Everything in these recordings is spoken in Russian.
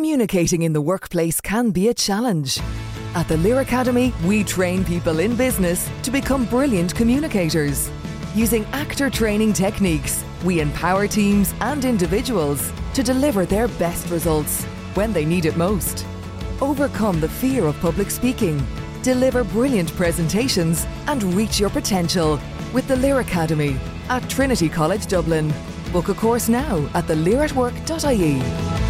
Communicating in the workplace can be a challenge. At the Lear Academy, we train people in business to become brilliant communicators. Using actor training techniques, we empower teams and individuals to deliver their best results when they need it most. Overcome the fear of public speaking, deliver brilliant presentations, and reach your potential with the Lear Academy at Trinity College Dublin. Book a course now at thelearatwork.ie.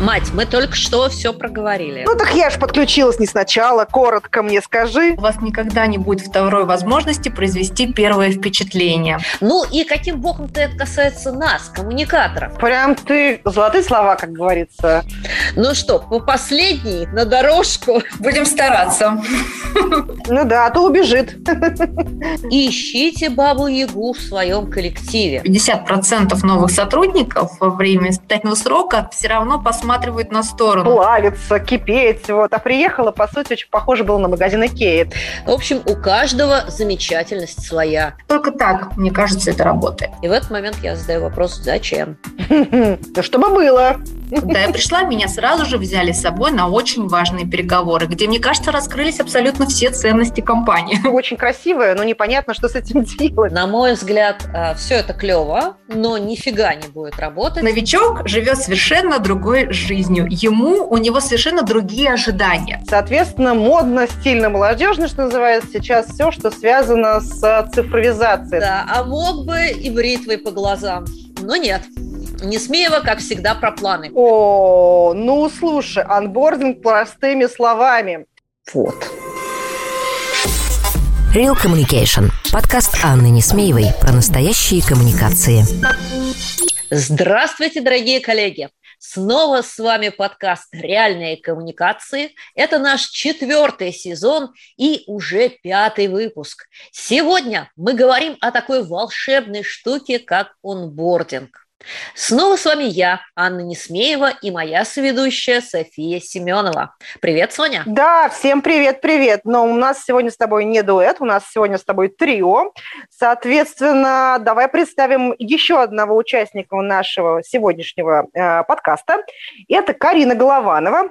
Мать, мы только что все проговорили. Ну так я же подключилась не сначала. Коротко мне скажи. У вас никогда не будет второй возможности произвести первое впечатление. Ну и каким боком-то это касается нас, коммуникаторов? Прям ты золотые слова, как говорится. Ну что, по последней на дорожку. Будем стараться. Ну да, а то убежит. Ищите бабу-ягу в своем коллективе. 50% новых сотрудников во время испытательного срока все равно посматривают на сторону. Плавиться, кипеть. Вот. А приехала, по сути, очень похоже было на магазин Икеи. В общем, у каждого замечательность своя. Только так, мне кажется, это работает. И в этот момент я задаю вопрос, зачем? Да чтобы было. Когда я пришла, меня сразу же взяли с собой на очень важные переговоры, где, мне кажется, раскрылись абсолютно все ценности компании. Очень красивая, но непонятно, что с этим делать. На мой взгляд, все это клево, но нифига не будет работать. Новичок живет совершенно другой жизнью. Ему, у него совершенно другие ожидания. Соответственно, модно, стильно, молодежно, что называется, сейчас все, что связано с цифровизацией. Да, а мог бы и бритвой по глазам, но нет. Несмеева, как всегда, про планы. О, ну слушай, анбординг простыми словами. Вот. Real Communication. Подкаст Анны Несмеевой про настоящие коммуникации. Здравствуйте, дорогие коллеги! Снова с вами подкаст «Реальные коммуникации». Это наш четвертый сезон и уже пятый выпуск. Сегодня мы говорим о такой волшебной штуке, как онбординг. Снова с вами я, Анна Несмеева, и моя соведущая София Семенова. Привет, Соня. Да, всем привет-привет. Но у нас сегодня с тобой не дуэт, у нас сегодня с тобой трио. Соответственно, давай представим еще одного участника нашего сегодняшнего э, подкаста. Это Карина Голованова.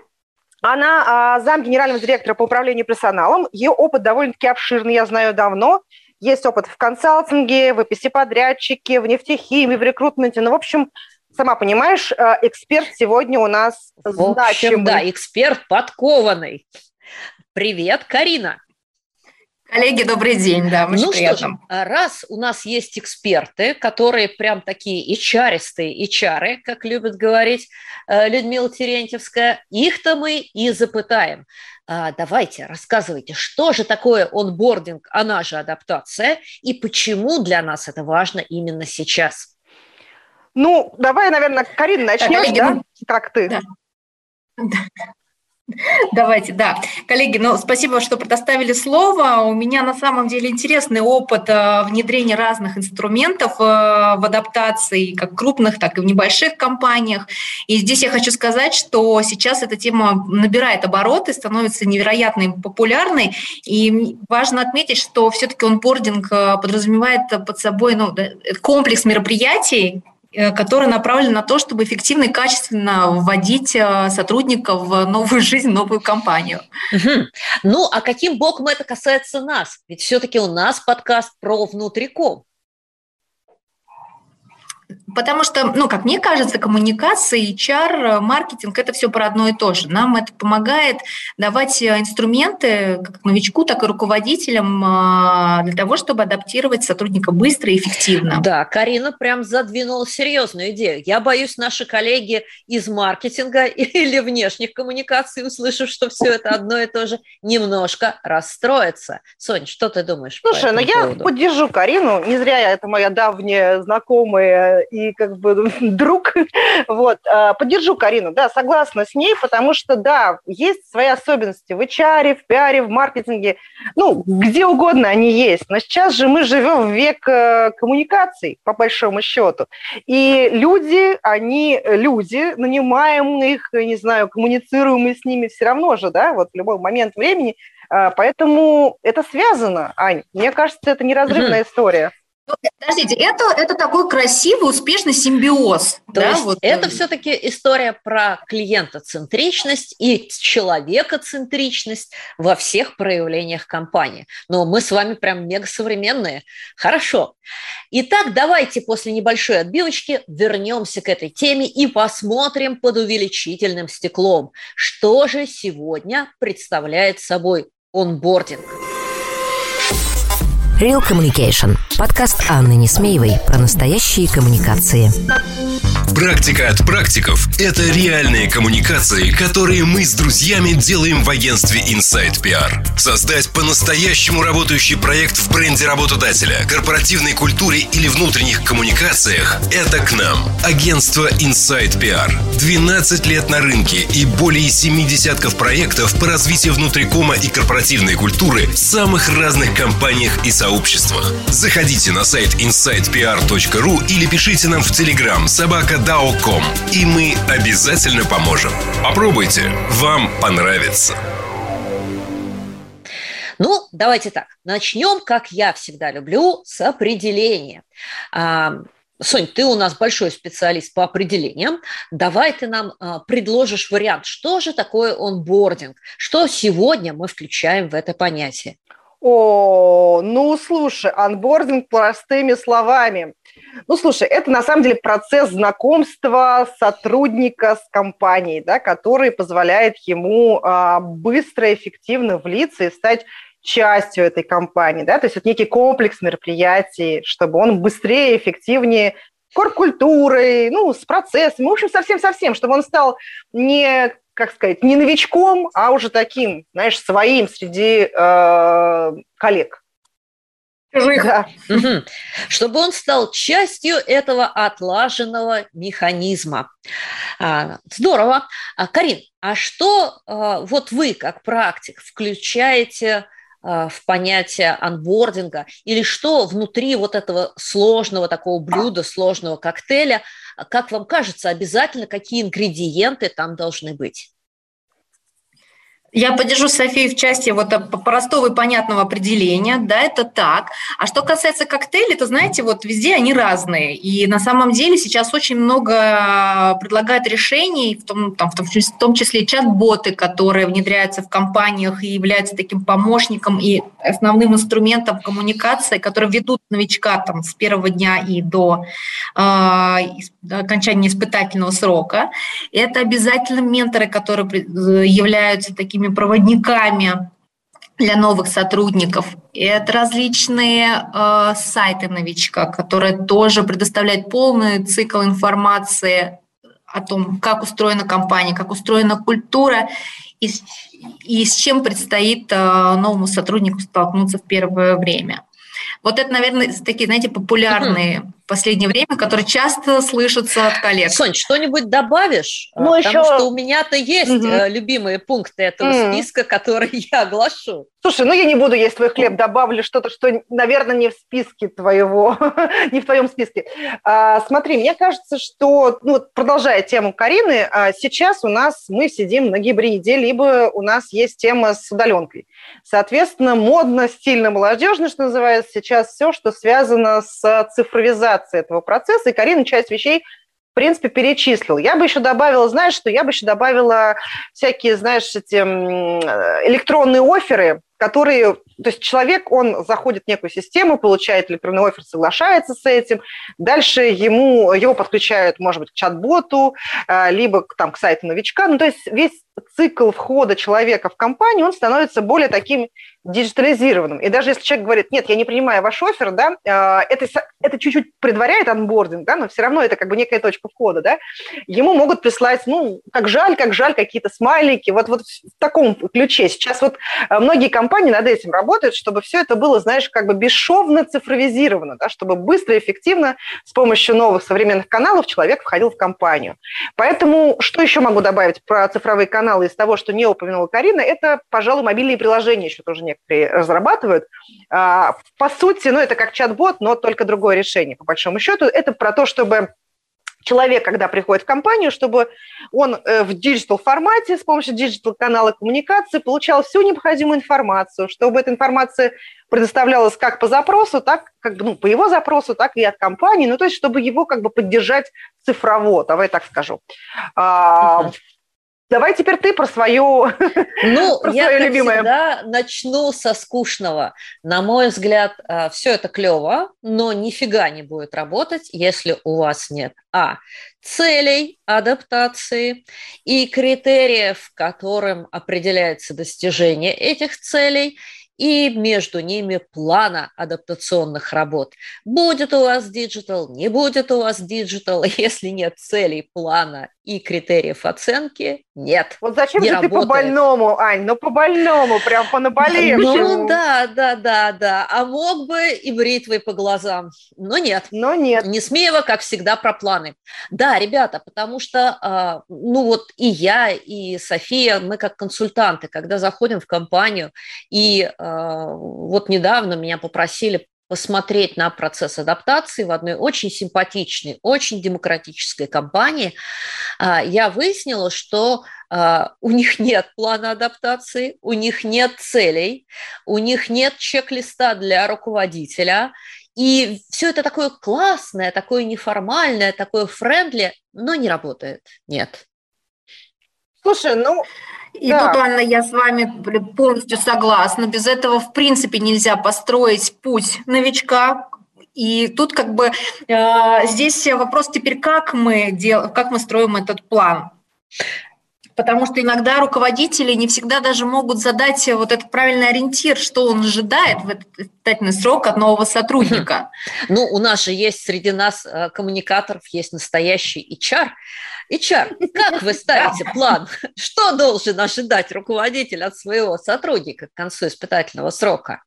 Она э, зам генерального директора по управлению персоналом. Ее опыт довольно-таки обширный, я знаю давно. Есть опыт в консалтинге, в описи подрядчики, в нефтехимии, в рекрутменте. Ну, в общем, сама понимаешь, э, эксперт сегодня у нас в общем, значимый. да, эксперт подкованный. Привет, Карина. Коллеги, добрый день, да, очень ну приятно. Что ж, а раз у нас есть эксперты, которые прям такие ичаристые ичары, как любит говорить э, Людмила Терентьевская, их-то мы и запытаем. А, давайте, рассказывайте, что же такое онбординг, она же адаптация, и почему для нас это важно именно сейчас? Ну, давай, наверное, Карина, начнешь, так, да? Как ты? Да. Давайте, да. Коллеги, ну, спасибо, что предоставили слово. У меня на самом деле интересный опыт э, внедрения разных инструментов э, в адаптации, как крупных, так и в небольших компаниях. И здесь я хочу сказать, что сейчас эта тема набирает обороты, становится невероятно популярной. И важно отметить, что все-таки онбординг э, подразумевает под собой ну, комплекс мероприятий, который направлен на то, чтобы эффективно и качественно вводить э, сотрудников в новую жизнь, новую компанию. Угу. Ну, а каким боком это касается нас? Ведь все-таки у нас подкаст про внутриком. Потому что, ну, как мне кажется, коммуникация, HR, маркетинг – это все про одно и то же. Нам это помогает давать инструменты как новичку, так и руководителям а, для того, чтобы адаптировать сотрудника быстро и эффективно. Да, Карина прям задвинула серьезную идею. Я боюсь, наши коллеги из маркетинга или внешних коммуникаций, услышав, что все это одно и то же, немножко расстроятся. Сонь, что ты думаешь? Слушай, ну я поддержу Карину. Не зря это моя давняя знакомая и и как бы друг. Вот. А, поддержу Карину, да, согласна с ней, потому что, да, есть свои особенности в HR, в пиаре, в маркетинге, ну, где угодно они есть. Но сейчас же мы живем в век э, коммуникаций, по большому счету. И люди, они люди, нанимаем их, не знаю, коммуницируем мы с ними все равно же, да, вот в любой момент времени. А, поэтому это связано, Ань. Мне кажется, это неразрывная история. Подождите, это, это такой красивый, успешный симбиоз. То да, есть вот, это э, все-таки история про клиентоцентричность и человекоцентричность во всех проявлениях компании. Но мы с вами прям мега современные. Хорошо. Итак, давайте после небольшой отбивочки вернемся к этой теме и посмотрим под увеличительным стеклом, что же сегодня представляет собой онбординг. Real Communication. Подкаст Анны Несмеевой про настоящие коммуникации. Практика от практиков – это реальные коммуникации, которые мы с друзьями делаем в агентстве Inside PR. Создать по-настоящему работающий проект в бренде работодателя, корпоративной культуре или внутренних коммуникациях – это к нам. Агентство Inside PR. 12 лет на рынке и более 7 десятков проектов по развитию внутрикома и корпоративной культуры в самых разных компаниях и сообществах. Заходите на сайт insidepr.ru или пишите нам в Telegram собака dao.com, и мы обязательно поможем. Попробуйте, вам понравится. Ну, давайте так. Начнем, как я всегда люблю, с определения. А, Сонь, ты у нас большой специалист по определениям. Давай ты нам а, предложишь вариант, что же такое онбординг, что сегодня мы включаем в это понятие. О, ну слушай, анбординг простыми словами. Ну, слушай, это на самом деле процесс знакомства сотрудника с компанией, да, который позволяет ему а, быстро, эффективно влиться и стать частью этой компании, да, то есть это некий комплекс мероприятий, чтобы он быстрее, эффективнее коркультурой, ну, с процессами, в общем, совсем-совсем, чтобы он стал не, как сказать, не новичком, а уже таким, знаешь, своим среди э, коллег чужих. Да. Угу. Чтобы он стал частью этого отлаженного механизма. А, здорово. А, Карин, а что а, вот вы, как практик, включаете а, в понятие анбординга или что внутри вот этого сложного такого блюда, сложного коктейля, как вам кажется, обязательно какие ингредиенты там должны быть? Я поддержу Софию в части вот простого и понятного определения, да, это так. А что касается коктейлей, то, знаете, вот везде они разные. И на самом деле сейчас очень много предлагают решений, в том, там, в том, в том числе чат-боты, которые внедряются в компаниях и являются таким помощником и основным инструментом коммуникации, которые ведут новичка там, с первого дня и до э, окончания испытательного срока. Это обязательно менторы, которые являются такими такими проводниками для новых сотрудников. И это различные э, сайты новичка, которые тоже предоставляют полный цикл информации о том, как устроена компания, как устроена культура и, и с чем предстоит э, новому сотруднику столкнуться в первое время. Вот это, наверное, такие, знаете, популярные угу последнее время, которые часто слышатся от коллег. Сонь, что-нибудь добавишь? Ну, Потому еще... что у меня-то есть угу. любимые пункты этого угу. списка, которые я оглашу. Слушай, ну я не буду есть твой хлеб, добавлю что-то, что, наверное, не в списке твоего, не в твоем списке. А, смотри, мне кажется, что, ну, продолжая тему Карины, а, сейчас у нас мы сидим на гибриде, либо у нас есть тема с удаленкой. Соответственно, модно, стильно, молодежно, что называется, сейчас все, что связано с цифровизацией этого процесса, и Карина часть вещей в принципе, перечислил. Я бы еще добавила, знаешь, что я бы еще добавила всякие, знаешь, эти электронные оферы, которые, то есть человек, он заходит в некую систему, получает электронный офер, соглашается с этим, дальше ему, его подключают, может быть, к чат-боту, а, либо там, к сайту новичка, ну, то есть весь цикл входа человека в компанию, он становится более таким диджитализированным. И даже если человек говорит, нет, я не принимаю ваш офер, да, а, это, это чуть-чуть предваряет анбординг, да, но все равно это как бы некая точка входа, да, ему могут прислать, ну, как жаль, как жаль, какие-то смайлики, вот, вот в таком ключе. Сейчас вот а, многие компании над этим работают, чтобы все это было, знаешь, как бы бесшовно цифровизировано, да, чтобы быстро эффективно с помощью новых современных каналов человек входил в компанию. Поэтому что еще могу добавить про цифровые каналы из того, что не упомянула Карина, это, пожалуй, мобильные приложения еще тоже некоторые разрабатывают. А, по сути, ну, это как чат-бот, но только другое решение, по большому счету. Это про то, чтобы человек, когда приходит в компанию, чтобы он э, в digital формате с помощью digital канала коммуникации получал всю необходимую информацию, чтобы эта информация предоставлялась как по запросу, так как ну, по его запросу, так и от компании, ну то есть чтобы его как бы поддержать цифрово, давай так скажу. А, Давай теперь ты про свою, ну, про я, свое как любимое. Всегда, начну со скучного. На мой взгляд, а, все это клево, но нифига не будет работать, если у вас нет а целей адаптации и критериев, которым определяется достижение этих целей, и между ними плана адаптационных работ. Будет у вас digital, не будет у вас digital, если нет целей, плана и критериев оценки, нет. Вот зачем же ты по больному, Ань? Ну, по больному, прям по наболевшему. Ну, да, да, да, да. А мог бы и бритвой по глазам. Но нет. Но нет. Не смеево, как всегда, про планы. Да, ребята, потому что, а, ну, вот и я, и София, мы как консультанты, когда заходим в компанию, и а, вот недавно меня попросили посмотреть на процесс адаптации в одной очень симпатичной, очень демократической компании, а, я выяснила, что а, у них нет плана адаптации, у них нет целей, у них нет чек-листа для руководителя, и все это такое классное, такое неформальное, такое френдли, но не работает. Нет. Слушай, ну, и да. тут, Анна, я с вами полностью согласна. Без этого, в принципе, нельзя построить путь новичка. И тут как бы э, здесь вопрос теперь, как мы, дел, как мы строим этот план. Потому что иногда руководители не всегда даже могут задать вот этот правильный ориентир, что он ожидает в этот испытательный срок от нового сотрудника. Ну, у нас же есть среди нас э, коммуникаторов, есть настоящий HR, HR, как вы ставите план? Что должен ожидать руководитель от своего сотрудника к концу испытательного срока?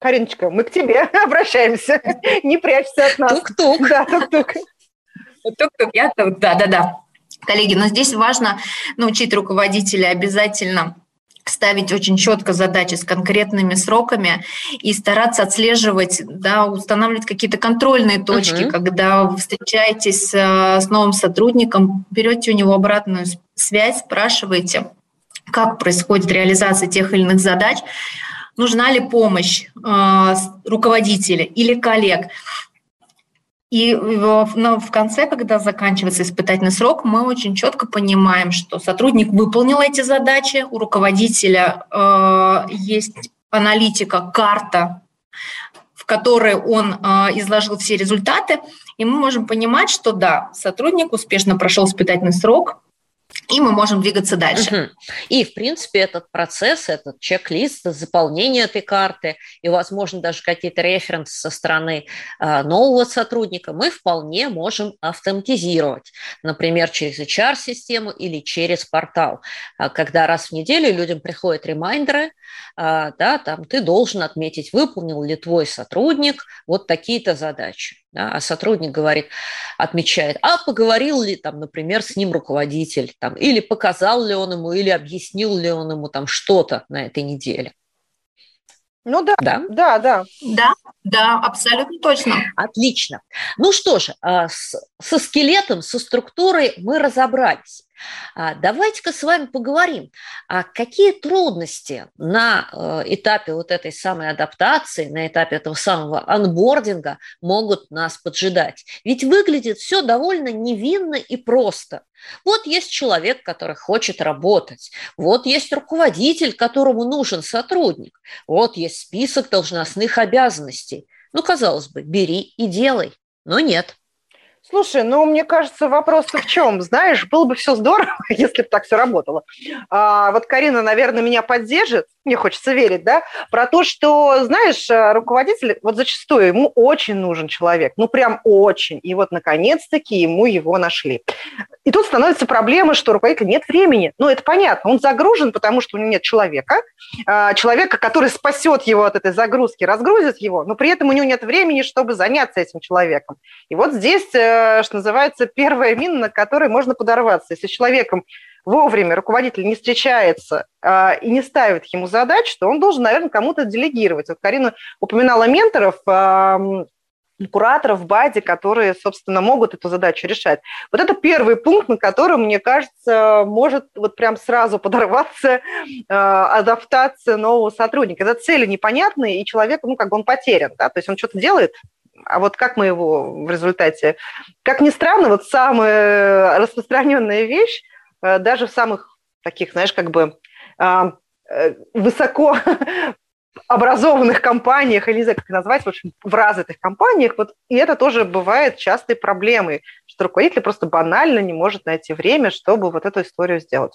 Кариночка, мы к тебе обращаемся. Не прячься от нас. Тук-тук. Да, тук-тук. Тук-тук, я тут, да-да-да. Коллеги, но здесь важно научить руководителя обязательно ставить очень четко задачи с конкретными сроками и стараться отслеживать, да, устанавливать какие-то контрольные точки, uh-huh. когда вы встречаетесь э, с новым сотрудником, берете у него обратную связь, спрашиваете, как происходит реализация тех или иных задач, нужна ли помощь э, руководителя или коллег. И но в конце, когда заканчивается испытательный срок, мы очень четко понимаем, что сотрудник выполнил эти задачи, у руководителя э, есть аналитика, карта, в которой он э, изложил все результаты, и мы можем понимать, что да, сотрудник успешно прошел испытательный срок, и мы можем двигаться дальше. Угу. И, в принципе, этот процесс, этот чек-лист, заполнение этой карты и, возможно, даже какие-то референсы со стороны э, нового сотрудника мы вполне можем автоматизировать, например, через HR-систему или через портал, а, когда раз в неделю людям приходят ремайдеры, э, да, там ты должен отметить, выполнил ли твой сотрудник вот такие-то задачи да, а сотрудник говорит, отмечает, а поговорил ли там, например, с ним руководитель, там, или показал ли он ему, или объяснил ли он ему там что-то на этой неделе. Ну да, да, да, да. Да, да, абсолютно точно. Отлично. Ну что же, а, со скелетом, со структурой мы разобрались. А, давайте-ка с вами поговорим, а какие трудности на э, этапе вот этой самой адаптации, на этапе этого самого анбординга могут нас поджидать. Ведь выглядит все довольно невинно и просто. Вот есть человек, который хочет работать. Вот есть руководитель, которому нужен сотрудник. Вот есть список должностных обязанностей. Ну, казалось бы, бери и делай. Но нет. Слушай, ну, мне кажется, вопрос в чем? Знаешь, было бы все здорово, если бы так все работало. А, вот Карина, наверное, меня поддержит. Мне хочется верить, да, про то, что, знаешь, э, руководитель, вот зачастую ему очень нужен человек, ну прям очень, и вот наконец-таки ему его нашли. И тут становится проблема, что руководителя нет времени. Ну, это понятно, он загружен, потому что у него нет человека, а, человека, который спасет его от этой загрузки, разгрузит его, но при этом у него нет времени, чтобы заняться этим человеком. И вот здесь, э, что называется, первая мина, на которой можно подорваться. Если с человеком вовремя руководитель не встречается э, и не ставит ему задач, то он должен, наверное, кому-то делегировать. Вот Карина упоминала менторов, э, кураторов в баде, которые, собственно, могут эту задачу решать. Вот это первый пункт, на котором, мне кажется, может вот прям сразу подорваться э, адаптация нового сотрудника. Это цели непонятные, и человек, ну, как бы он потерян, да, то есть он что-то делает, а вот как мы его в результате... Как ни странно, вот самая распространенная вещь, даже в самых таких, знаешь, как бы а, э, высоко образованных компаниях, или не знаю, как назвать, в общем, в развитых компаниях, вот, и это тоже бывает частой проблемой, что руководитель просто банально не может найти время, чтобы вот эту историю сделать.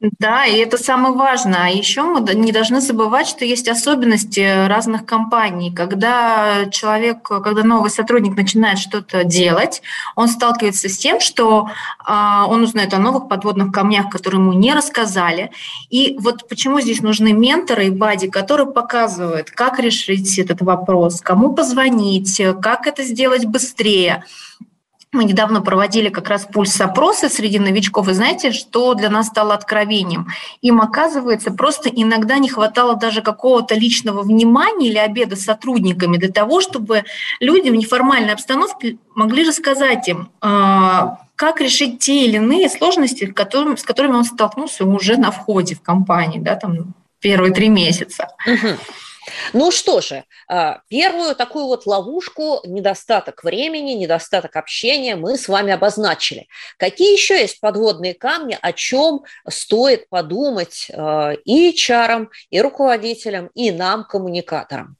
Да, и это самое важное. А еще мы не должны забывать, что есть особенности разных компаний. Когда человек, когда новый сотрудник начинает что-то делать, он сталкивается с тем, что э, он узнает о новых подводных камнях, которые ему не рассказали. И вот почему здесь нужны менторы и бади, которые показывают, как решить этот вопрос, кому позвонить, как это сделать быстрее. Мы недавно проводили как раз пульс-опросы среди новичков, и знаете, что для нас стало откровением? Им, оказывается, просто иногда не хватало даже какого-то личного внимания или обеда с сотрудниками для того, чтобы люди в неформальной обстановке могли рассказать им, а, как решить те или иные сложности, с которыми он столкнулся уже на входе в компанию, да, там первые три месяца. Угу. Ну что же, а, первую такую вот ловушку, недостаток времени, недостаток общения мы с вами обозначили. Какие еще есть подводные камни, о чем стоит подумать а, и HR, и руководителям, и нам, коммуникаторам?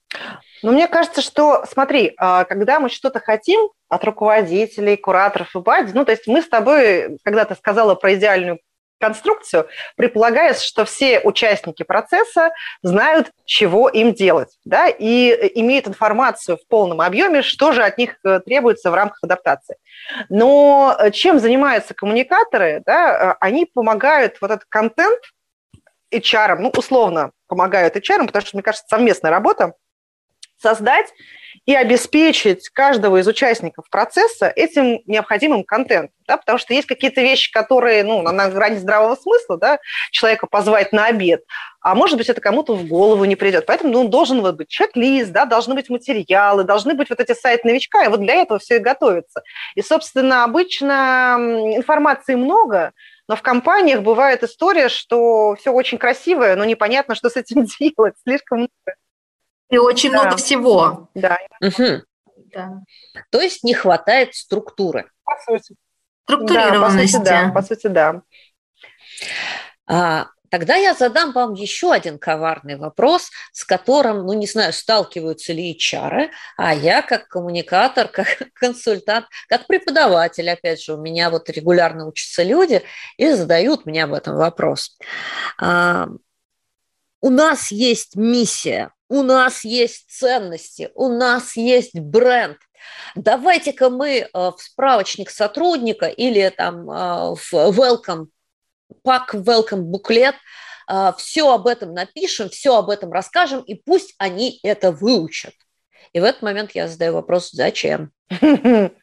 Ну, мне кажется, что, смотри, а, когда мы что-то хотим от руководителей, кураторов и бади, ну, то есть мы с тобой, когда ты сказала про идеальную конструкцию, предполагается, что все участники процесса знают, чего им делать, да, и имеют информацию в полном объеме, что же от них э, требуется в рамках адаптации. Но э, чем занимаются коммуникаторы, да, э, они помогают вот этот контент HR, ну, условно помогают HR, потому что, мне кажется, совместная работа, создать и обеспечить каждого из участников процесса этим необходимым контентом. Да, потому что есть какие-то вещи, которые ну, на грани здравого смысла, да, человека позвать на обед, а может быть, это кому-то в голову не придет. Поэтому ну, должен вот быть чек-лист, да, должны быть материалы, должны быть вот эти сайты новичка, и вот для этого все и готовится. И, собственно, обычно информации много, но в компаниях бывает история, что все очень красивое, но непонятно, что с этим делать, слишком много. И очень да. много всего. Да. Угу. да. То есть не хватает структуры. По сути. Структурированности. Да, по сути, да. По сути, да. А, тогда я задам вам еще один коварный вопрос, с которым, ну, не знаю, сталкиваются ли HR, а я как коммуникатор, как консультант, как преподаватель, опять же, у меня вот регулярно учатся люди и задают мне об этом вопрос. А, у нас есть миссия у нас есть ценности, у нас есть бренд. Давайте-ка мы э, в справочник сотрудника или там э, в welcome пак, welcome буклет э, все об этом напишем, все об этом расскажем, и пусть они это выучат. И в этот момент я задаю вопрос, зачем?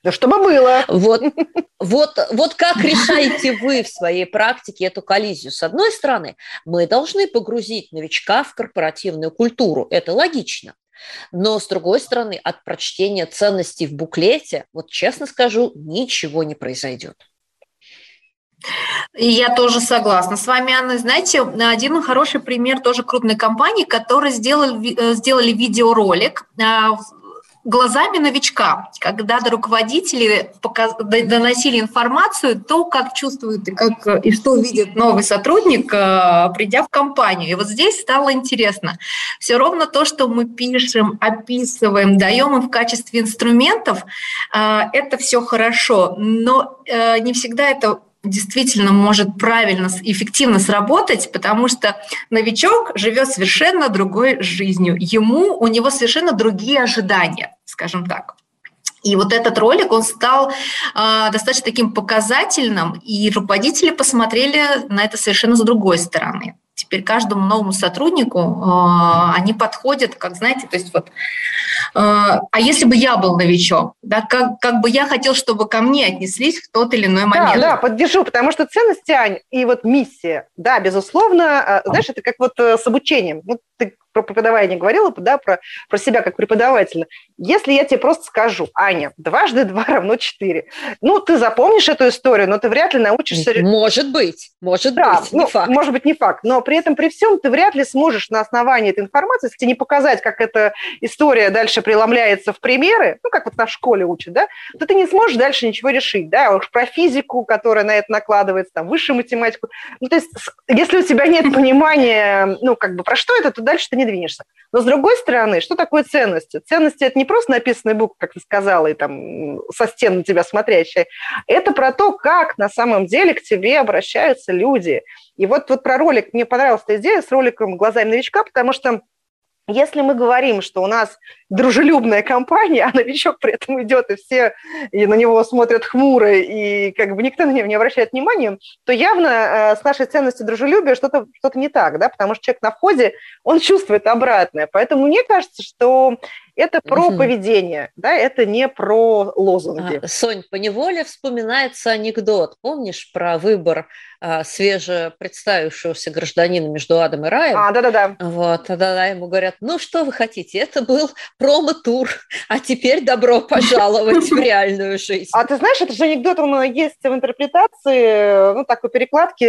Да чтобы было. Вот, вот, вот как решаете вы в своей практике эту коллизию? С одной стороны, мы должны погрузить новичка в корпоративную культуру. Это логично. Но, с другой стороны, от прочтения ценностей в буклете, вот честно скажу, ничего не произойдет. Я тоже согласна с вами, Анна. Знаете, один хороший пример тоже крупной компании, которые сделали, э, сделали видеоролик а, глазами новичка, когда до руководителей показ... доносили информацию, то, как чувствует и, как, и что видит новый сотрудник, э, придя в компанию. И вот здесь стало интересно. Все ровно то, что мы пишем, описываем, даем им в качестве инструментов, э, это все хорошо, но не всегда это действительно может правильно, эффективно сработать, потому что новичок живет совершенно другой жизнью. Ему, у него совершенно другие ожидания, скажем так. И вот этот ролик, он стал э, достаточно таким показательным, и руководители посмотрели на это совершенно с другой стороны. Теперь каждому новому сотруднику э, они подходят, как знаете, то есть вот, э, а если бы я был новичок, да, как, как бы я хотел, чтобы ко мне отнеслись в тот или иной момент. Да, да, поддержу, потому что ценности, Ань, и вот миссия, да, безусловно, э, знаешь, это как вот с обучением. Ну, ты про преподавание говорила, да, про, про себя как преподавателя. Если я тебе просто скажу, Аня, дважды два равно четыре, ну, ты запомнишь эту историю, но ты вряд ли научишься... Может быть, может да, быть, не ну, факт. Может быть, не факт, но при этом, при всем, ты вряд ли сможешь на основании этой информации, если не показать, как эта история дальше преломляется в примеры, ну, как вот на школе учат, да, то ты не сможешь дальше ничего решить, да, уж про физику, которая на это накладывается, там, высшую математику. Ну, то есть, если у тебя нет понимания, ну, как бы, про что это, то дальше ты не двинешься. Но с другой стороны, что такое ценности? Ценности – это не просто написанная буква, как ты сказала, и там со стен на тебя смотрящая. Это про то, как на самом деле к тебе обращаются люди. И вот, вот про ролик, мне понравилась эта идея с роликом «Глазами новичка», потому что если мы говорим, что у нас дружелюбная компания, а новичок при этом идет, и все и на него смотрят хмуро, и как бы никто на него не обращает внимания, то явно э, с нашей ценностью дружелюбия что-то что не так, да, потому что человек на входе, он чувствует обратное. Поэтому мне кажется, что это про угу. поведение, да, это не про лозунги. А, Сонь, поневоле вспоминается анекдот. Помнишь про выбор а, свежепредставившегося гражданина между адом и раем? А, да-да-да. Вот, тогда ему говорят, ну что вы хотите, это был промо-тур, а теперь добро пожаловать в реальную жизнь. А ты знаешь, это же анекдот, он есть в интерпретации, ну, такой перекладки,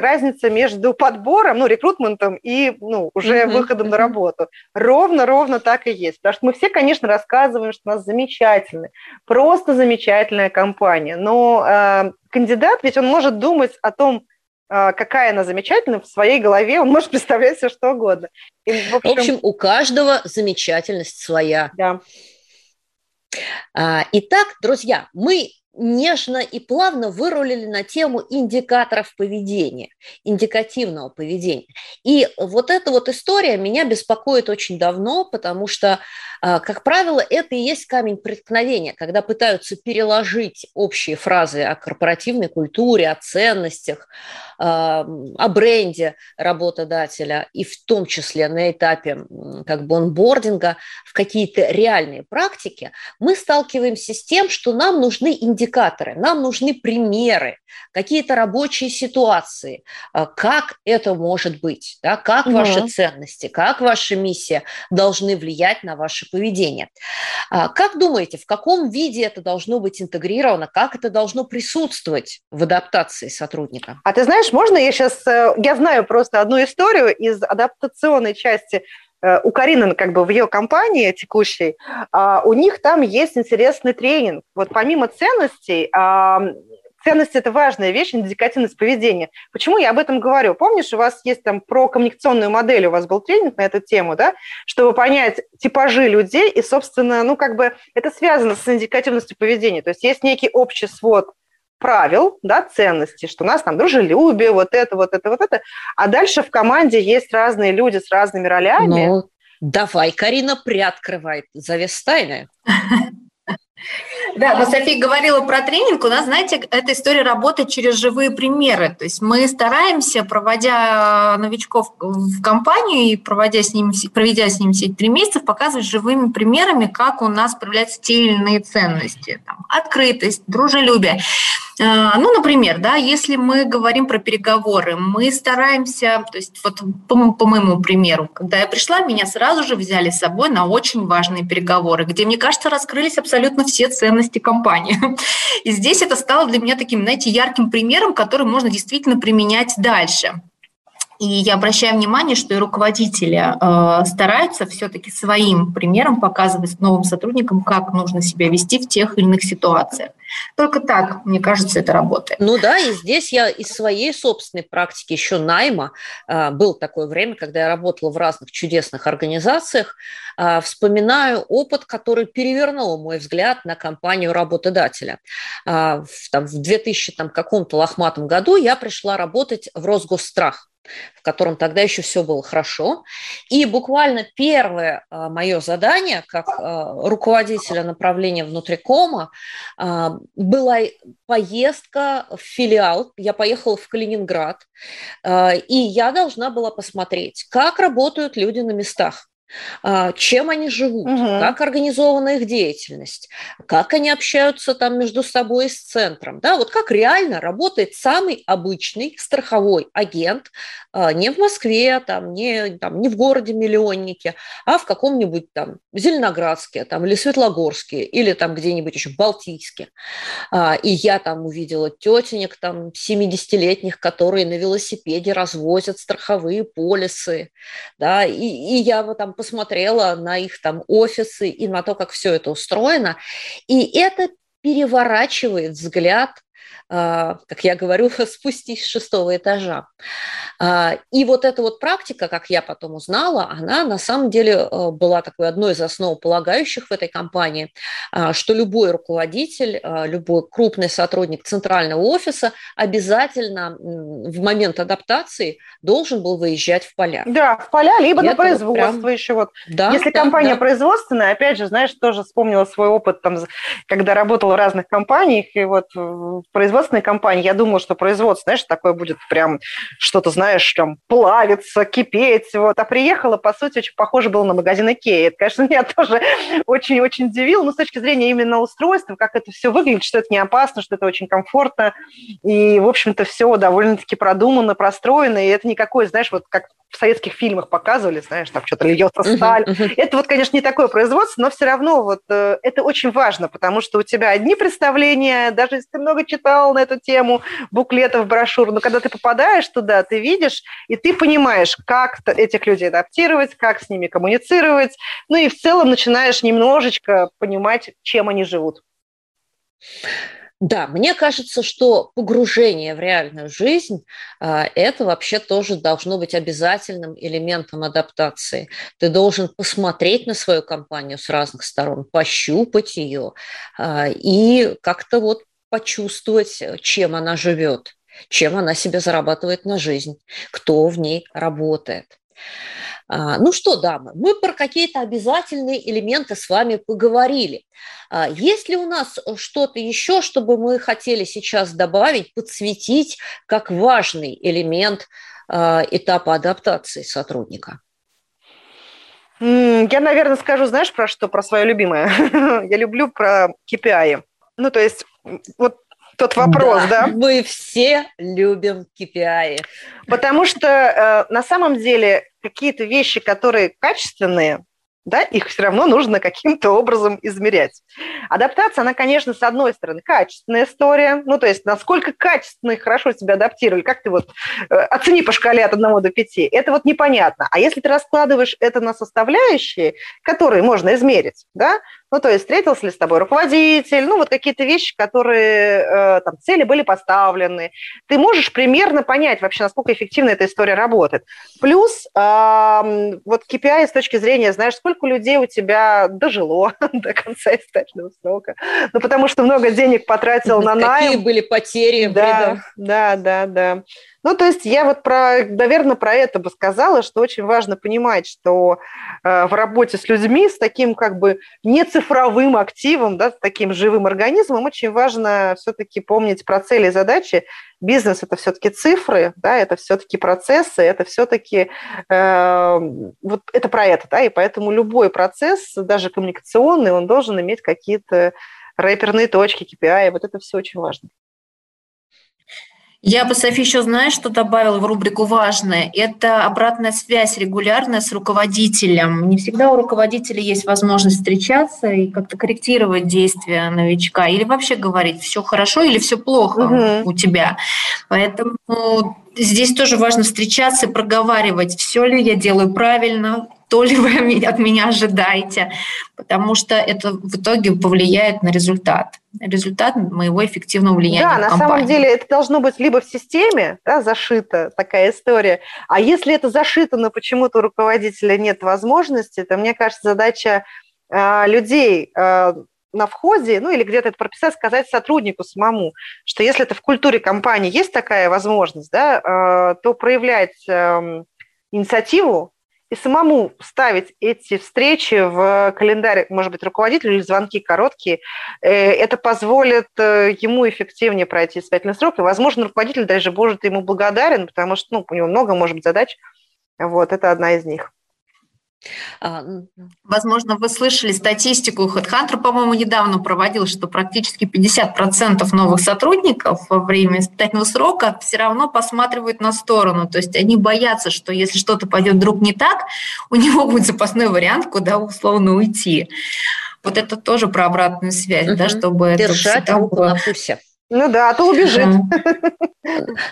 разница между подбором, ну, рекрутментом и, ну, уже выходом на работу. Ровно-ровно так и есть. Потому что мы все, конечно, рассказываем, что у нас замечательная, просто замечательная компания, но э, кандидат ведь он может думать о том, э, какая она замечательная в своей голове, он может представлять все что угодно. И, в, общем... в общем, у каждого замечательность своя. Да. А, итак, друзья, мы нежно и плавно вырулили на тему индикаторов поведения, индикативного поведения. И вот эта вот история меня беспокоит очень давно, потому что, как правило, это и есть камень преткновения, когда пытаются переложить общие фразы о корпоративной культуре, о ценностях, а, о бренде работодателя, и в том числе на этапе как бы онбординга в какие-то реальные практики, мы сталкиваемся с тем, что нам нужны индикаторы нам нужны примеры, какие-то рабочие ситуации, а, как это может быть, да, как угу. ваши ценности, как ваша миссия должны влиять на ваше поведение. А, как думаете, в каком виде это должно быть интегрировано, как это должно присутствовать в адаптации сотрудника? А ты знаешь, можно я сейчас, э, я знаю просто одну историю из адаптационной части Э, у Карины, как бы в ее компании текущей, а, у них там есть интересный тренинг. Вот помимо ценностей, а, ценности – это важная вещь, индикативность поведения. Почему я об этом говорю? Помнишь, у вас есть там про коммуникационную модель, у вас был тренинг на эту тему, да, чтобы понять типажи людей, и, собственно, ну, как бы это связано с индикативностью поведения. То есть есть некий общий свод правил, да, ценностей, что у нас там дружелюбие, вот это, вот это, вот это. А дальше в команде есть разные люди с разными ролями. Ну, давай, Карина, приоткрывай завес тайны. Да, но София говорила про тренинг. У нас, знаете, эта история работает через живые примеры. То есть мы стараемся, проводя новичков в компанию и проводя с ним, проведя с ним все три месяца, показывать живыми примерами, как у нас проявляются те или иные ценности. Там, открытость, дружелюбие. А, ну, например, да, если мы говорим про переговоры, мы стараемся, то есть вот по, по моему примеру, когда я пришла, меня сразу же взяли с собой на очень важные переговоры, где, мне кажется, раскрылись абсолютно все ценности компании. И здесь это стало для меня таким, знаете, ярким примером, который можно действительно применять дальше. И я обращаю внимание, что и руководители э, стараются все-таки своим примером показывать новым сотрудникам, как нужно себя вести в тех или иных ситуациях. Только так, мне кажется, это работает. Ну да, и здесь я из своей собственной практики еще найма, э, был такое время, когда я работала в разных чудесных организациях, э, вспоминаю опыт, который перевернул мой взгляд на компанию работодателя. Э, в, там, в 2000 там, каком-то лохматом году я пришла работать в Росгосстрах в котором тогда еще все было хорошо. И буквально первое а, мое задание как а, руководителя направления внутрикома а, была поездка в филиал. Я поехала в Калининград, и я должна была посмотреть, как работают люди на местах. А, чем они живут, угу. как организована их деятельность, как они общаются там между собой и с центром, да, вот как реально работает самый обычный страховой агент а, не в Москве, там, не, там, не в городе-миллионнике, а в каком-нибудь там Зеленоградске там, или Светлогорске, или там где-нибудь еще Балтийске. А, и я там увидела тетенек там 70-летних, которые на велосипеде развозят страховые полисы, да, и, и я вот там посмотрела на их там офисы и на то, как все это устроено. И это переворачивает взгляд а, как я говорю, спустись с шестого этажа. А, и вот эта вот практика, как я потом узнала, она на самом деле э, была такой одной из основополагающих в этой компании, а, что любой руководитель, любой крупный сотрудник центрального офиса обязательно в момент адаптации должен был выезжать в поля. Да, в поля, либо на производство вот прям... еще. Вот. Да, Если да, компания да. производственная, опять же, знаешь, тоже вспомнила свой опыт, там, когда работала в разных компаниях, и вот в производственной компании, я думала, что производство, знаешь, такое будет прям что-то, знаешь, там плавиться, кипеть, вот. А приехала, по сути, очень похоже было на магазин Икеи. Это, конечно, меня тоже очень-очень удивило, но с точки зрения именно устройства, как это все выглядит, что это не опасно, что это очень комфортно, и, в общем-то, все довольно-таки продумано, простроено, и это никакой, знаешь, вот как в советских фильмах показывали, знаешь, там что-то льется сталь. Uh-huh, uh-huh. Это вот, конечно, не такое производство, но все равно вот э, это очень важно, потому что у тебя одни представления, даже если ты много читал на эту тему, буклетов, брошюр, но когда ты попадаешь туда, ты видишь, и ты понимаешь, как этих людей адаптировать, как с ними коммуницировать, ну и в целом начинаешь немножечко понимать, чем они живут. Да, мне кажется, что погружение в реальную жизнь а, это вообще тоже должно быть обязательным элементом адаптации. Ты должен посмотреть на свою компанию с разных сторон, пощупать ее а, и как-то вот почувствовать, чем она живет, чем она себе зарабатывает на жизнь, кто в ней работает. А, ну что, дамы, мы про какие-то обязательные элементы с вами поговорили. А, есть ли у нас что-то еще, чтобы мы хотели сейчас добавить, подсветить как важный элемент а, этапа адаптации сотрудника? Я, наверное, скажу, знаешь, про что? Про свое любимое. Я люблю про KPI. Ну, то есть, вот тот вопрос, да? да? Мы все любим KPI. Потому что э, на самом деле какие-то вещи, которые качественные, да, их все равно нужно каким-то образом измерять. Адаптация, она, конечно, с одной стороны, качественная история, ну, то есть насколько качественно и хорошо себя адаптировали, как ты вот э, оцени по шкале от 1 до 5, это вот непонятно. А если ты раскладываешь это на составляющие, которые можно измерить, да, ну, то есть встретился ли с тобой руководитель, ну, вот какие-то вещи, которые, э, там, цели были поставлены. Ты можешь примерно понять вообще, насколько эффективно эта история работает. Плюс вот KPI с точки зрения, знаешь, сколько людей у тебя дожило до конца источного срока. Ну, потому что много денег потратил на найм. Какие были потери? Да, да, да, да. Ну, то есть я вот про, наверное, про это бы сказала, что очень важно понимать, что э, в работе с людьми, с таким как бы не цифровым активом, да, с таким живым организмом, очень важно все-таки помнить про цели и задачи. Бизнес – это все-таки цифры, да, это все-таки процессы, это все-таки э, вот это про это, да, и поэтому любой процесс, даже коммуникационный, он должен иметь какие-то рэперные точки, KPI, вот это все очень важно. Я бы, Софи, еще знаешь, что добавила в рубрику «Важное»? Это обратная связь регулярная с руководителем. Не всегда у руководителя есть возможность встречаться и как-то корректировать действия новичка или вообще говорить, все хорошо или все плохо угу. у тебя. Поэтому здесь тоже важно встречаться и проговаривать, все ли я делаю правильно, то ли вы от меня ожидаете, потому что это в итоге повлияет на результат. Результат моего эффективного влияния Да, на компании. самом деле это должно быть либо в системе да, зашита такая история, а если это зашито, но почему-то у руководителя нет возможности, то, мне кажется, задача э, людей э, на входе, ну или где-то это прописать, сказать сотруднику самому, что если это в культуре компании есть такая возможность, да, э, то проявлять э, инициативу, и самому ставить эти встречи в календарь, может быть, руководителю или звонки короткие, э, это позволит э, ему эффективнее пройти испытательный срок, и, возможно, руководитель даже будет ему благодарен, потому что ну, у него много, может быть, задач. Вот, это одна из них. А, Возможно, вы слышали статистику. HeadHunter, по-моему, недавно проводил, что практически 50% новых сотрудников во время испытательного срока все равно посматривают на сторону. То есть они боятся, что если что-то пойдет вдруг не так, у него будет запасной вариант, куда условно уйти. Вот это тоже про обратную связь, угу. да, чтобы Держать это руку было... на пульсе. Ну да, а то убежит.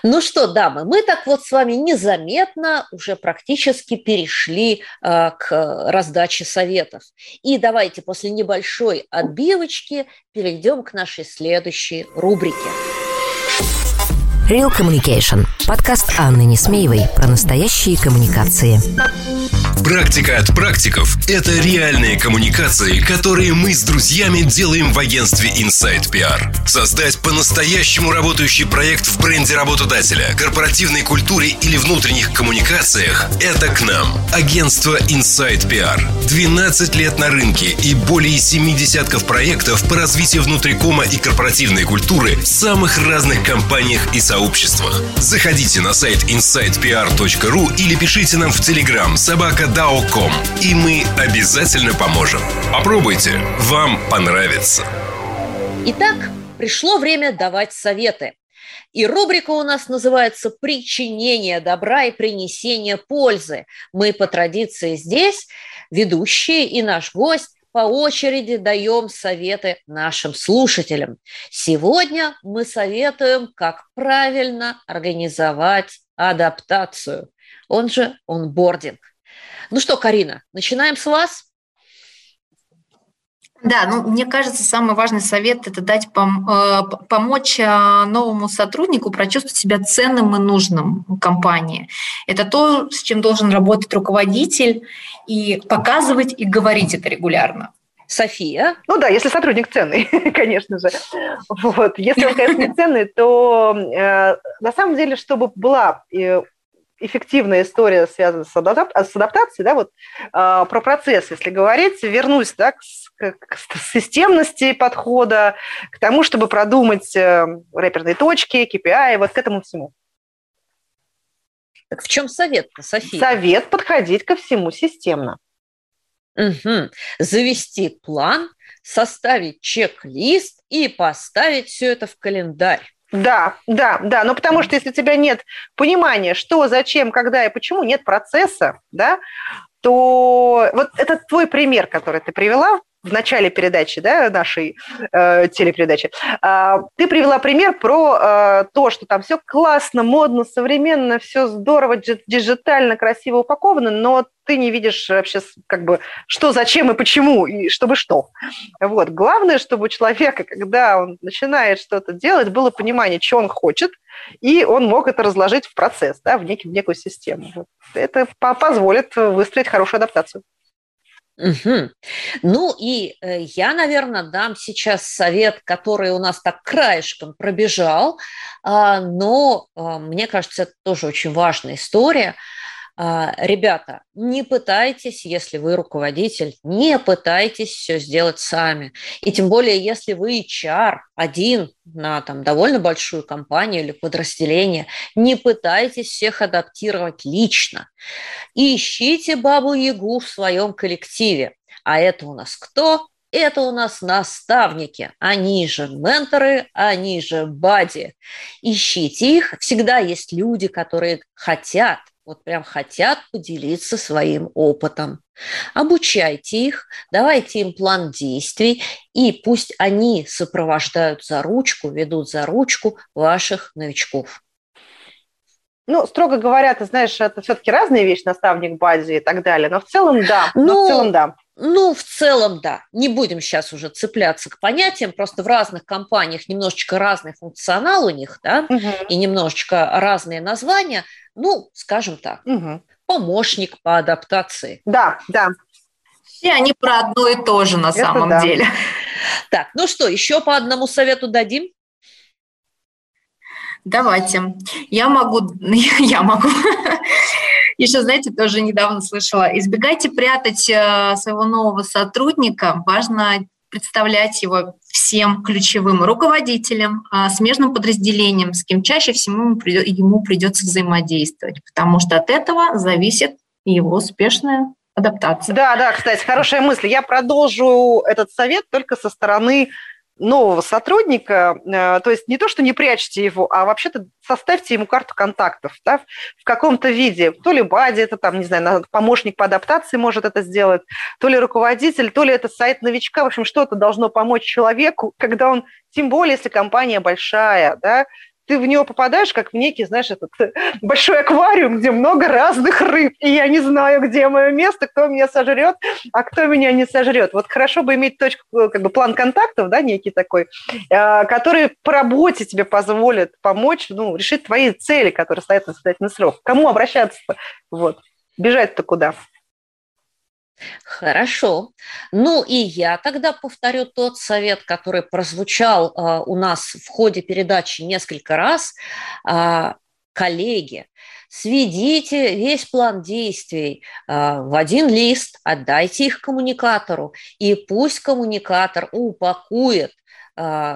Ну что, дамы, мы так вот с вами незаметно уже практически перешли э, к раздаче советов. И давайте после небольшой отбивочки перейдем к нашей следующей рубрике. Real Communication. Подкаст Анны Несмеевой про настоящие коммуникации. Практика от практиков – это реальные коммуникации, которые мы с друзьями делаем в агентстве Inside PR. Создать по-настоящему работающий проект в бренде работодателя, корпоративной культуре или внутренних коммуникациях – это к нам. Агентство Inside PR. 12 лет на рынке и более 7 десятков проектов по развитию внутрикома и корпоративной культуры в самых разных компаниях и сообществах. Заходите на сайт insidepr.ru или пишите нам в Telegram собака dao.com, и мы обязательно поможем. Попробуйте, вам понравится. Итак, пришло время давать советы. И рубрика у нас называется «Причинение добра и принесение пользы». Мы по традиции здесь, ведущие и наш гость, по очереди даем советы нашим слушателям. Сегодня мы советуем, как правильно организовать адаптацию, он же онбординг. Ну что, Карина, начинаем с вас. Да, ну, мне кажется, самый важный совет – это дать пом- э, помочь э, новому сотруднику прочувствовать себя ценным и нужным в компании. Это то, с чем должен работать руководитель, и показывать и говорить это регулярно. София? Ну да, если сотрудник ценный, конечно же. Вот. Если он, конечно, не ценный, то э, на самом деле, чтобы была э, эффективная история, связанная с, адап- с адаптацией, да, вот э, про процесс, если говорить, вернусь да, к, к, к системности подхода, к тому, чтобы продумать э, рэперные точки, KPI, вот к этому всему. Так в чем совет, София? Совет подходить ко всему системно. Угу. Завести план, составить чек-лист и поставить все это в календарь. Да, да, да, но потому что если у тебя нет понимания, что, зачем, когда и почему, нет процесса, да, то вот это твой пример, который ты привела, в начале передачи, да, нашей э, телепередачи, э, ты привела пример про э, то, что там все классно, модно, современно, все здорово, диджитально, красиво упаковано, но ты не видишь вообще, как бы, что, зачем и почему, и чтобы что. Вот. Главное, чтобы у человека, когда он начинает что-то делать, было понимание, что он хочет, и он мог это разложить в процесс, да, в, некий, в некую систему. Вот. Это позволит выстроить хорошую адаптацию. Угу. Ну и э, я, наверное, дам сейчас совет, который у нас так краешком пробежал, э, но э, мне кажется, это тоже очень важная история – ребята, не пытайтесь, если вы руководитель, не пытайтесь все сделать сами. И тем более, если вы HR один на там, довольно большую компанию или подразделение, не пытайтесь всех адаптировать лично. Ищите бабу-ягу в своем коллективе. А это у нас кто? это у нас наставники, они же менторы, они же бади. Ищите их, всегда есть люди, которые хотят вот прям хотят поделиться своим опытом. Обучайте их, давайте им план действий, и пусть они сопровождают за ручку, ведут за ручку ваших новичков. Ну, строго говоря, ты знаешь, это все-таки разные вещи, наставник бази и так далее, но в целом да, ну, но в целом да. Ну, в целом, да. Не будем сейчас уже цепляться к понятиям, просто в разных компаниях немножечко разный функционал у них, да, угу. и немножечко разные названия. Ну, скажем так, угу. помощник по адаптации. Да, да. Все они про одно и то же на Это самом да. деле. Так, ну что, еще по одному совету дадим? Давайте. Я могу, я могу. Еще, знаете, тоже недавно слышала, избегайте прятать э, своего нового сотрудника. Важно представлять его всем ключевым руководителям, а, смежным подразделениям, с кем чаще всего ему, придет, ему придется взаимодействовать, потому что от этого зависит его успешная адаптация. Да, да, кстати, хорошая мысль. Я продолжу этот совет только со стороны нового сотрудника, э, то есть не то, что не прячьте его, а вообще-то составьте ему карту контактов да, в каком-то виде. То ли Бади, это там, не знаю, помощник по адаптации может это сделать, то ли руководитель, то ли это сайт новичка. В общем, что-то должно помочь человеку, когда он, тем более, если компания большая, да, ты в него попадаешь, как в некий, знаешь, этот большой аквариум, где много разных рыб, и я не знаю, где мое место, кто меня сожрет, а кто меня не сожрет. Вот хорошо бы иметь точку, как бы план контактов, да, некий такой, а, который по работе тебе позволит помочь, ну, решить твои цели, которые стоят на испытательный срок. Кому обращаться? Вот. Бежать-то куда? Хорошо. Ну и я тогда повторю тот совет, который прозвучал э, у нас в ходе передачи несколько раз. Э, коллеги, сведите весь план действий э, в один лист, отдайте их коммуникатору, и пусть коммуникатор упакует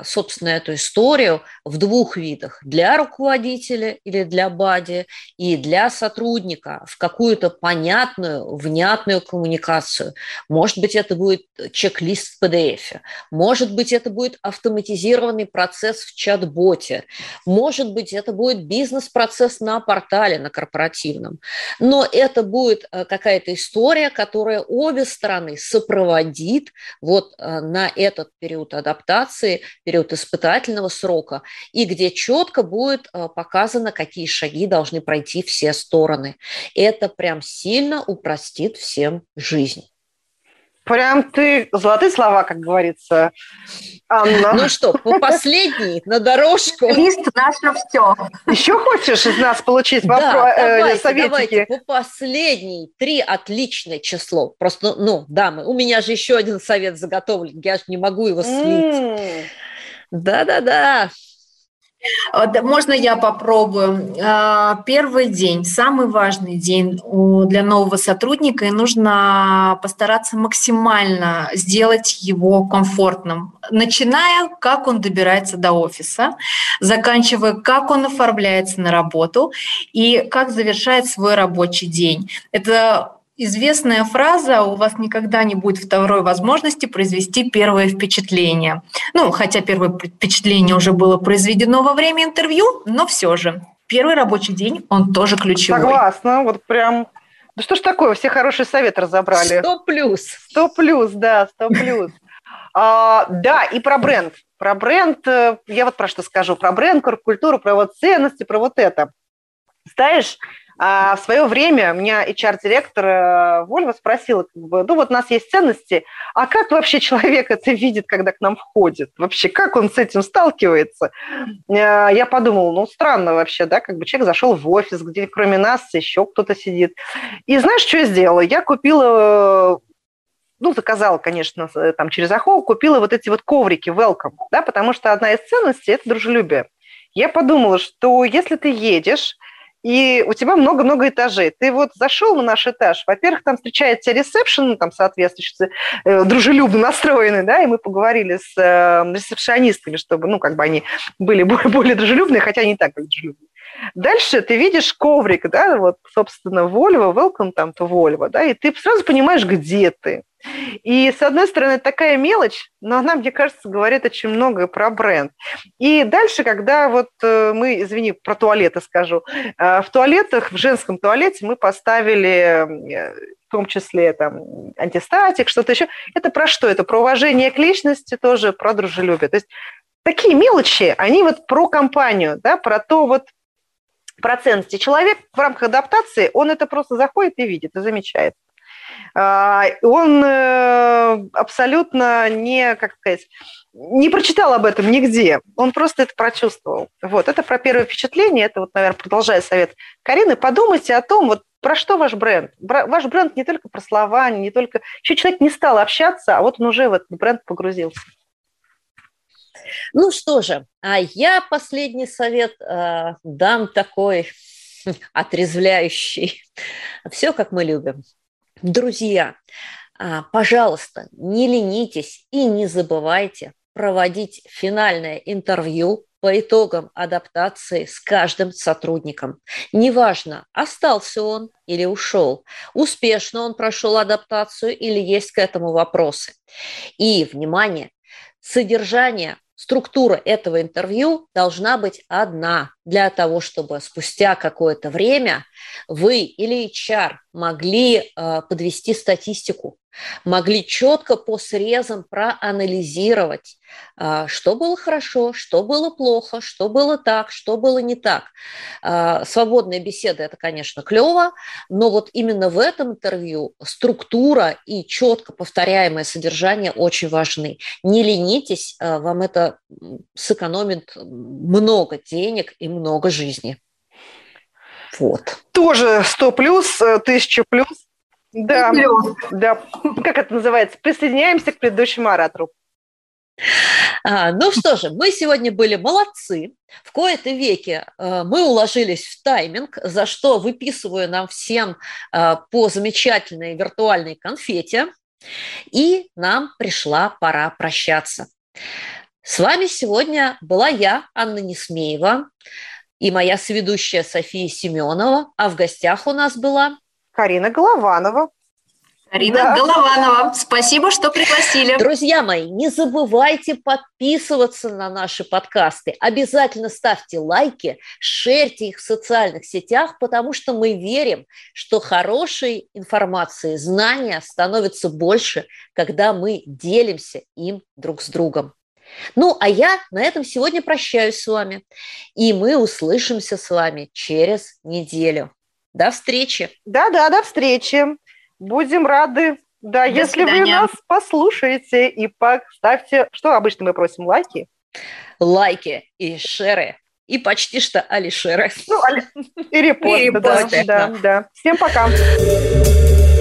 собственно, эту историю в двух видах. Для руководителя или для бади и для сотрудника в какую-то понятную, внятную коммуникацию. Может быть, это будет чек-лист в PDF, может быть, это будет автоматизированный процесс в чат-боте, может быть, это будет бизнес-процесс на портале, на корпоративном. Но это будет э, какая-то история, которая обе стороны сопроводит вот э, на этот период адаптации адаптации, период испытательного срока, и где четко будет э, показано, какие шаги должны пройти все стороны. Это прям сильно упростит всем жизнь. Прям ты золотые слова, как говорится. Анна. Ну что, по последней на дорожку. Лист наше все. Еще хочешь из нас получить вопрос, да, э, давайте, советики? Давайте, по последней три отличное число. Просто, ну, дамы, у меня же еще один совет заготовлен, я же не могу его слить. Да-да-да. Можно я попробую? А, первый день, самый важный день для нового сотрудника, и нужно постараться максимально сделать его комфортным. Начиная, как он добирается до офиса, заканчивая, как он оформляется на работу и как завершает свой рабочий день. Это известная фраза «у вас никогда не будет второй возможности произвести первое впечатление». Ну, хотя первое впечатление уже было произведено во время интервью, но все же. Первый рабочий день, он тоже ключевой. Согласна, вот прям да что ж такое, все хорошие советы разобрали. Сто плюс. Сто плюс, да, сто плюс. А, да, и про бренд. Про бренд, э, я вот про что скажу, про бренд, культуру, про вот ценности, про вот это. Знаешь, а в свое время меня HR-директор э, Вольва спросила, как бы, ну вот у нас есть ценности, а как вообще человек это видит, когда к нам входит? Вообще, как он с этим сталкивается? Э, я подумала, ну странно вообще, да, как бы человек зашел в офис, где кроме нас еще кто-то сидит. И знаешь, что я сделала? Я купила ну, заказала, конечно, там через Ахоу, купила вот эти вот коврики welcome, да, потому что одна из ценностей – это дружелюбие. Я подумала, что если ты едешь, и у тебя много-много этажей. Ты вот зашел на наш этаж, во-первых, там встречает тебя ресепшн, ну, там соответствующий, э, дружелюбно настроенный, да, и мы поговорили с э, чтобы, ну, как бы они были более, более дружелюбные, хотя не так, дружелюбные. Дальше ты видишь коврик, да, вот, собственно, Volvo, welcome там to Volvo, да, и ты сразу понимаешь, где ты. И, с одной стороны, такая мелочь, но она, мне кажется, говорит очень многое про бренд. И дальше, когда вот э, мы, извини, про туалеты скажу, э, в туалетах, в женском туалете мы поставили э, в том числе там антистатик, что-то еще. Это про что? Это про уважение к личности тоже, про дружелюбие. То есть такие мелочи, они вот про компанию, да, про то вот, процентности. Человек в рамках адаптации, он это просто заходит и видит, и замечает. А, он э, абсолютно не, как сказать, не прочитал об этом нигде, он просто это прочувствовал. Вот, это про первое впечатление, это вот, наверное, продолжая совет Карины, подумайте о том, вот про что ваш бренд. Ваш бренд не только про слова, не только... Еще человек не стал общаться, а вот он уже в этот бренд погрузился. Ну что же, а я последний совет э, дам такой отрезвляющий. Все, как мы любим. Друзья, э, пожалуйста, не ленитесь и не забывайте проводить финальное интервью по итогам адаптации с каждым сотрудником. Неважно, остался он или ушел, успешно он прошел адаптацию или есть к этому вопросы. И, внимание, содержание структура этого интервью должна быть одна для того, чтобы спустя какое-то время вы или HR могли э, подвести статистику, могли четко по срезам проанализировать, а, что было хорошо, что было плохо, что было так, что было не так. А, свободная беседа – это, конечно, клево, но вот именно в этом интервью структура и четко повторяемое содержание очень важны. Не ленитесь, вам это сэкономит много денег и много жизни. Вот. Тоже 100 плюс, 1000 плюс. Да, да. Как это называется? Присоединяемся к предыдущему оратору. А, ну что же, мы сегодня были молодцы. В кои-то веке э, мы уложились в тайминг, за что выписываю нам всем э, по замечательной виртуальной конфете. И нам пришла пора прощаться. С вами сегодня была я, Анна Несмеева, и моя сведущая София Семенова, а в гостях у нас была Карина Голованова. Карина да. Голованова, спасибо, что пригласили. Друзья мои, не забывайте подписываться на наши подкасты. Обязательно ставьте лайки, шерьте их в социальных сетях, потому что мы верим, что хорошей информации, знания становятся больше, когда мы делимся им друг с другом. Ну, а я на этом сегодня прощаюсь с вами. И мы услышимся с вами через неделю. До встречи. Да-да, до встречи. Будем рады. Да, до если свидания. вы нас послушаете и поставьте... Что обычно мы просим? Лайки? Лайки и шеры. И почти что алишеры. Ну, али... и репосты. И репосты. Да, да, да. Всем пока.